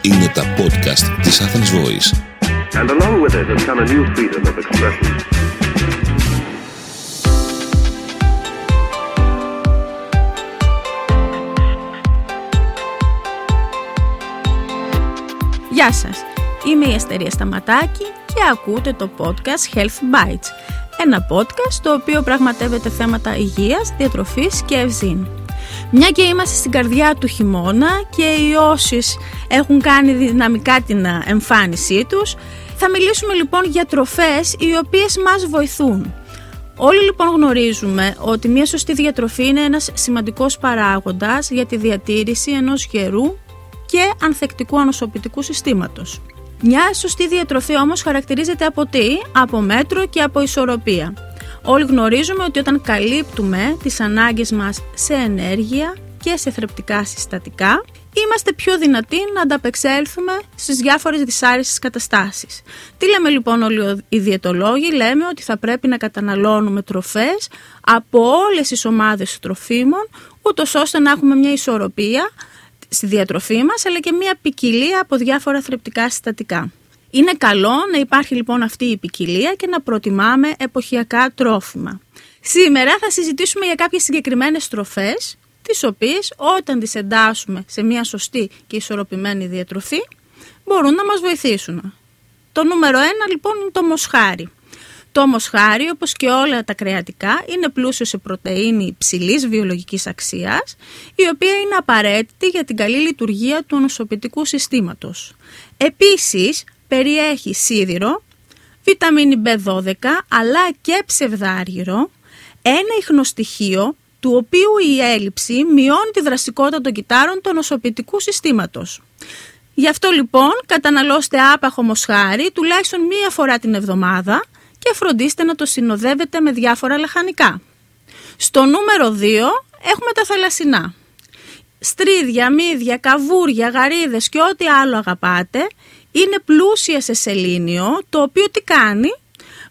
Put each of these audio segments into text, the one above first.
Είναι τα podcast της Athens Voice. And along with it has come a new freedom of expression. Γεια σας, είμαι η Αστερία Σταματάκη και ακούτε το podcast Health Bites, ένα podcast το οποίο πραγματεύεται θέματα υγείας, διατροφής και ευζήν. Μια και είμαστε στην καρδιά του χειμώνα και οι όσεις έχουν κάνει δυναμικά την εμφάνισή τους, θα μιλήσουμε λοιπόν για τροφές οι οποίες μας βοηθούν. Όλοι λοιπόν γνωρίζουμε ότι μια σωστή διατροφή είναι ένας σημαντικός παράγοντας για τη διατήρηση ενός γερού και ανθεκτικού ανοσοποιητικού συστήματος. Μια σωστή διατροφή όμως χαρακτηρίζεται από τι, από μέτρο και από ισορροπία. Όλοι γνωρίζουμε ότι όταν καλύπτουμε τις ανάγκες μας σε ενέργεια και σε θρεπτικά συστατικά, είμαστε πιο δυνατοί να ανταπεξέλθουμε στις διάφορες δυσάρεστες καταστάσεις. Τι λέμε λοιπόν όλοι οι διαιτολόγοι, λέμε ότι θα πρέπει να καταναλώνουμε τροφές από όλες τις ομάδες τροφίμων, ούτως ώστε να έχουμε μια ισορροπία στη διατροφή μας, αλλά και μια ποικιλία από διάφορα θρεπτικά συστατικά. Είναι καλό να υπάρχει λοιπόν αυτή η ποικιλία και να προτιμάμε εποχιακά τρόφιμα. Σήμερα θα συζητήσουμε για κάποιες συγκεκριμένες τροφές, τις οποίες όταν τις εντάσσουμε σε μια σωστή και ισορροπημένη διατροφή, μπορούν να μας βοηθήσουν. Το νούμερο ένα λοιπόν είναι το μοσχάρι. Το μοσχάρι, όπως και όλα τα κρεατικά, είναι πλούσιο σε πρωτεΐνη υψηλής βιολογικής αξίας, η οποία είναι απαραίτητη για την καλή λειτουργία του νοσοποιητικού συστήματος. Επίσης, περιέχει σίδηρο, βιταμίνη B12, αλλά και ψευδάργυρο, ένα ιχνοστοιχείο, του οποίου η έλλειψη μειώνει τη δραστικότητα των κυτάρων του νοσοποιητικού συστήματος. Γι' αυτό λοιπόν καταναλώστε άπαχο μοσχάρι τουλάχιστον μία φορά την εβδομάδα και φροντίστε να το συνοδεύετε με διάφορα λαχανικά. Στο νούμερο 2 έχουμε τα θαλασσινά. Στρίδια, μύδια, καβούρια, γαρίδες και ό,τι άλλο αγαπάτε είναι πλούσια σε σελήνιο το οποίο τι κάνει;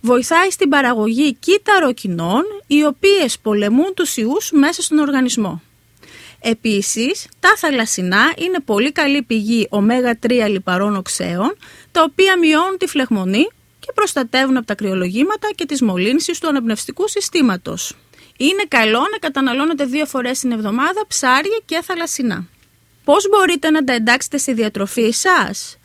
Βοηθάει στην παραγωγή κύτταροκινών οι οποίες πολεμούν τους ιούς μέσα στον οργανισμό. Επίσης, τα θαλασσινά είναι πολύ καλή πηγή ω3 λιπαρών οξέων, τα οποία μειώνουν τη φλεγμονή και προστατεύουν από τα κρυολογήματα και τις μολύνσεις του αναπνευστικού συστήματος. Είναι καλό να καταναλώνετε δύο φορές την εβδομάδα ψάρια και θαλασσινά. Πώς μπορείτε να τα εντάξετε στη διατροφή σας;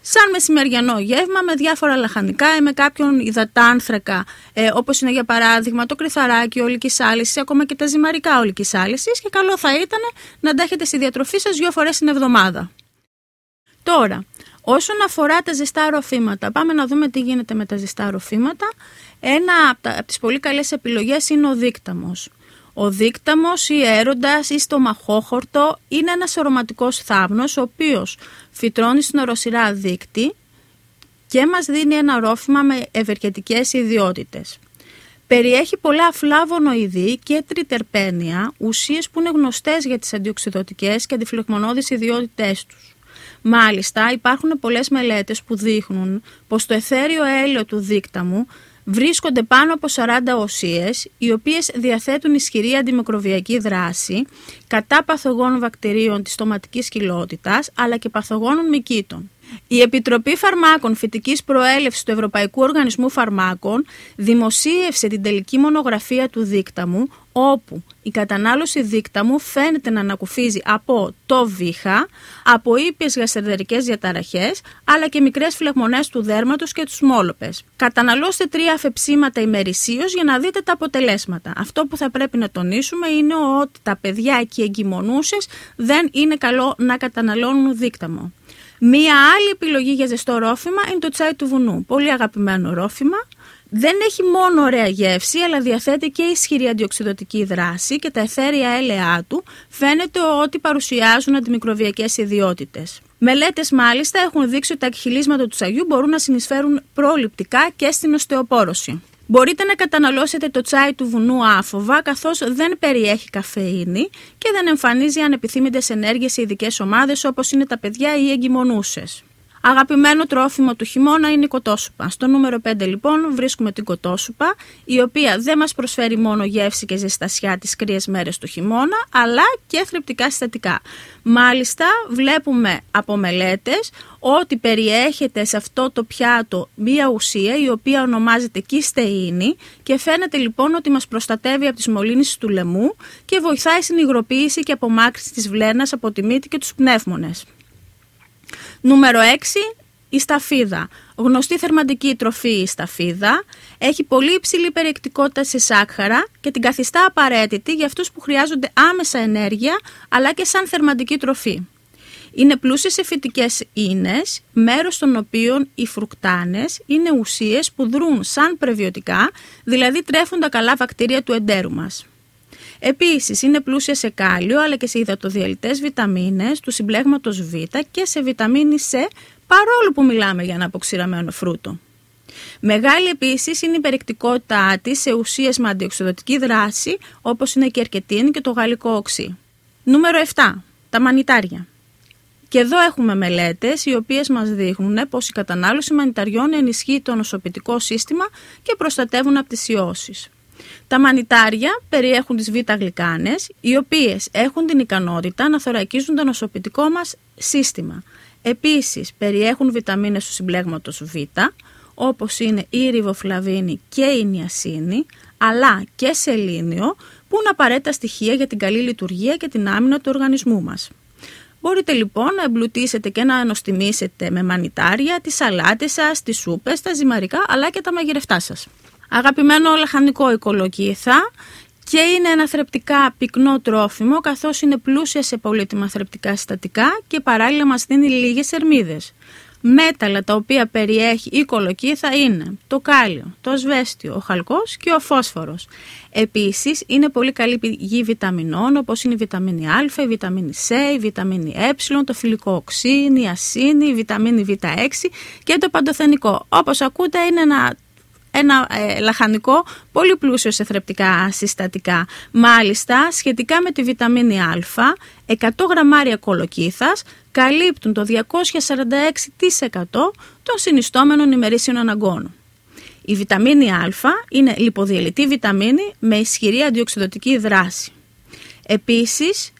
Σαν μεσημεριανό γεύμα με διάφορα λαχανικά ή με κάποιον υδατάνθρακα, ε, όπως είναι για παράδειγμα το κρυθαράκι ολικής άλεσης, ακόμα και τα ζυμαρικά ολικής άλεσης και καλό θα ήταν να τα έχετε στη διατροφή σας δύο φορές την εβδομάδα. Τώρα, Όσον αφορά τα ζεστά ροφήματα, πάμε να δούμε τι γίνεται με τα ζεστά ροφήματα. Ένα από τις πολύ καλές επιλογές είναι ο δίκταμος. Ο δίκταμος ή έρωτας ή στο μαχόχορτο είναι ένας αρωματικός θάμνος ο οποίος φυτρώνει στην οροσυρά δίκτυ και μας δίνει ένα ρόφημα με ευεργετικές ιδιότητες. Περιέχει πολλά φλαβονοειδή και τριτερπένια, ουσίες που είναι γνωστές για τις αντιοξυδοτικές και αντιφλεγμονώδεις ιδιότητές τους. Μάλιστα υπάρχουν πολλές μελέτες που δείχνουν πως το εθέριο έλαιο του δίκταμου βρίσκονται πάνω από 40 οσίες οι οποίες διαθέτουν ισχυρή αντιμικροβιακή δράση κατά παθογόνων βακτηρίων της στοματικής κοιλότητας αλλά και παθογόνων μυκήτων. Η Επιτροπή Φαρμάκων Φυτικής Προέλευσης του Ευρωπαϊκού Οργανισμού Φαρμάκων δημοσίευσε την τελική μονογραφία του δίκταμου όπου η κατανάλωση δίκταμου φαίνεται να ανακουφίζει από το βήχα, από ήπιες γαστρεντερικές διαταραχές, αλλά και μικρές φλεγμονές του δέρματος και τους μόλοπες. Καταναλώστε τρία αφεψίματα ημερησίως για να δείτε τα αποτελέσματα. Αυτό που θα πρέπει να τονίσουμε είναι ότι τα παιδιά και οι εγκυμονούσες δεν είναι καλό να καταναλώνουν δίκταμο. Μία άλλη επιλογή για ζεστό ρόφημα είναι το τσάι του βουνού. Πολύ αγαπημένο ρόφημα. Δεν έχει μόνο ωραία γεύση, αλλά διαθέτει και ισχυρή αντιοξυδοτική δράση και τα εθέρια έλεά του φαίνεται ότι παρουσιάζουν αντιμικροβιακές ιδιότητες. Μελέτες μάλιστα έχουν δείξει ότι τα εκχυλίσματα του τσαγιού μπορούν να συνεισφέρουν προληπτικά και στην οστεοπόρωση. Μπορείτε να καταναλώσετε το τσάι του βουνού άφοβα καθώς δεν περιέχει καφεΐνη και δεν εμφανίζει ανεπιθύμητες ενέργειες σε ειδικές ομάδες όπως είναι τα παιδιά ή οι εγκυμονούσες. Αγαπημένο τρόφιμο του χειμώνα είναι η κοτόσουπα. Στο νούμερο 5 λοιπόν βρίσκουμε την κοτόσουπα, η οποία δεν μας προσφέρει μόνο γεύση και ζεστασιά τις κρύες μέρες του χειμώνα, αλλά και θρεπτικά συστατικά. Μάλιστα βλέπουμε από μελέτες ότι περιέχεται σε αυτό το πιάτο μία ουσία η οποία ονομάζεται κιστεΐνη και φαίνεται λοιπόν ότι μας προστατεύει από τις μολύνσεις του λαιμού και βοηθάει στην υγροποίηση και απομάκρυνση της βλένας από τη μύτη και τους πνεύμονες. Νούμερο 6. Η σταφίδα. Γνωστή θερματική τροφή η σταφίδα έχει πολύ υψηλή περιεκτικότητα σε σάκχαρα και την καθιστά απαραίτητη για αυτούς που χρειάζονται άμεσα ενέργεια αλλά και σαν θερματική τροφή. Είναι πλούσια σε φυτικές ίνες, μέρος των οποίων οι φρουκτάνες είναι ουσίες που δρούν σαν πρεβιωτικά, δηλαδή τρέφουν τα καλά βακτήρια του εντέρου μας. Επίσης, είναι πλούσια σε κάλιο αλλά και σε υδατοδιαλυτές βιταμίνες του συμπλέγματος Β και σε βιταμίνη C, παρόλο που μιλάμε για ένα αποξηραμένο φρούτο. Μεγάλη επίσης είναι η περιεκτικότητά της σε ουσίες με αντιοξυδοτική δράση, όπως είναι η κερκετίνη και το γαλλικό οξύ. Νούμερο 7. Τα μανιτάρια. Και εδώ έχουμε μελέτες οι οποίες μας δείχνουν πως η κατανάλωση μανιταριών ενισχύει το νοσοποιητικό σύστημα και προστατεύουν από τις ιώσεις. Τα μανιτάρια περιέχουν τις β-γλυκάνες, οι οποίες έχουν την ικανότητα να θωρακίζουν το νοσοποιητικό μας σύστημα. Επίσης, περιέχουν βιταμίνες του συμπλέγματος Β, όπως είναι η ριβοφλαβίνη και η νιασίνη, αλλά και σελήνιο, που είναι απαραίτητα στοιχεία για την καλή λειτουργία και την άμυνα του οργανισμού μας. Μπορείτε λοιπόν να εμπλουτίσετε και να ανοστιμήσετε με μανιτάρια τις σαλάτες σας, τις σούπες, τα ζυμαρικά αλλά και τα μαγειρευτά σας. Αγαπημένο λαχανικό οικολοκύθα και είναι ένα θρεπτικά πυκνό τρόφιμο καθώς είναι πλούσια σε πολύτιμα θρεπτικά συστατικά και παράλληλα μας δίνει λίγες ερμίδες. Μέταλλα τα οποία περιέχει η κολοκύθα είναι το κάλιο, το ασβέστιο, ο χαλκός και ο φόσφορος. Επίσης είναι πολύ καλή πηγή βιταμινών όπως είναι η βιταμίνη Α, η βιταμίνη C, η βιταμίνη Ε, το φιλικό οξύ, η ασύνη, η βιταμίνη Β6 και το παντοθενικό. Όπως ακούτε είναι ένα ένα ε, λαχανικό πολύ πλούσιο σε θρεπτικά συστατικά. Μάλιστα, σχετικά με τη βιταμίνη Α, 100 γραμμάρια κολοκύθας καλύπτουν το 246% των συνιστόμενων ημερήσιων αναγκών. Η βιταμίνη Α είναι λιποδιαλυτή βιταμίνη με ισχυρή αντιοξυδοτική δράση. Επίσης,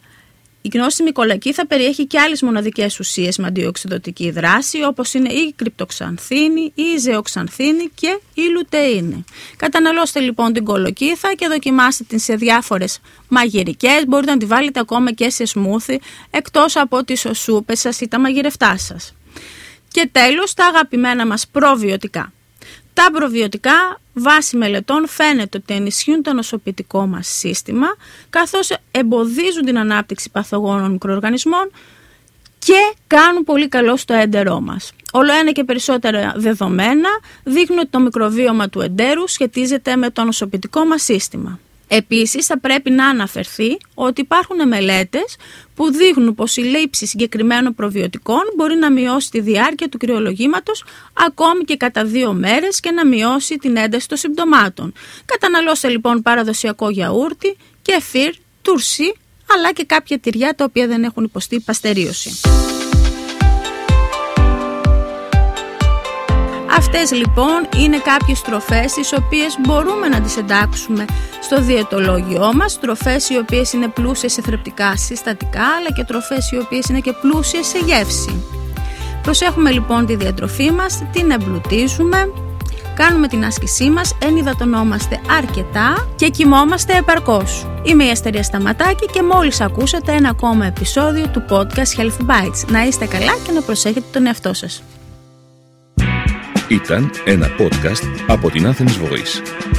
η γνώσιμη κολακή θα περιέχει και άλλες μοναδικές ουσίες με αντιοξυδοτική δράση όπως είναι η κρυπτοξανθίνη, η ζεοξανθίνη και η λουτεΐνη. Καταναλώστε λοιπόν την κολοκύθα και δοκιμάστε την σε διάφορες μαγειρικές, μπορείτε να τη βάλετε ακόμα και σε σμούθι εκτός από τις σούπες σας ή τα μαγειρευτά σας. Και τέλος τα αγαπημένα μας προβιωτικά. Τα προβιωτικά βάσει μελετών φαίνεται ότι ενισχύουν το νοσοποιητικό μας σύστημα καθώς εμποδίζουν την ανάπτυξη παθογόνων μικροοργανισμών και κάνουν πολύ καλό στο έντερό μας. Όλο ένα και περισσότερα δεδομένα δείχνουν ότι το μικροβίωμα του εντέρου σχετίζεται με το νοσοποιητικό μας σύστημα. Επίσης θα πρέπει να αναφερθεί ότι υπάρχουν μελέτες που δείχνουν πως η λήψη συγκεκριμένων προβιωτικών μπορεί να μειώσει τη διάρκεια του κρυολογήματος ακόμη και κατά δύο μέρες και να μειώσει την ένταση των συμπτωμάτων. Καταναλώστε λοιπόν παραδοσιακό γιαούρτι, κεφίρ, τουρσί αλλά και κάποια τυριά τα οποία δεν έχουν υποστεί παστερίωση. Αυτές λοιπόν είναι κάποιες τροφές τις οποίες μπορούμε να τις εντάξουμε στο διαιτολόγιό μας, τροφές οι οποίες είναι πλούσιες σε θρεπτικά συστατικά αλλά και τροφές οι οποίες είναι και πλούσιες σε γεύση. Προσέχουμε λοιπόν τη διατροφή μας, την εμπλουτίζουμε, κάνουμε την άσκησή μας, ενυδατωνόμαστε αρκετά και κοιμόμαστε επαρκώς. Είμαι η Αστερία Σταματάκη και μόλις ακούσατε ένα ακόμα επεισόδιο του podcast Health Bites. Να είστε καλά και να προσέχετε τον εαυτό σας. Ήταν ένα podcast από την Athens Voice.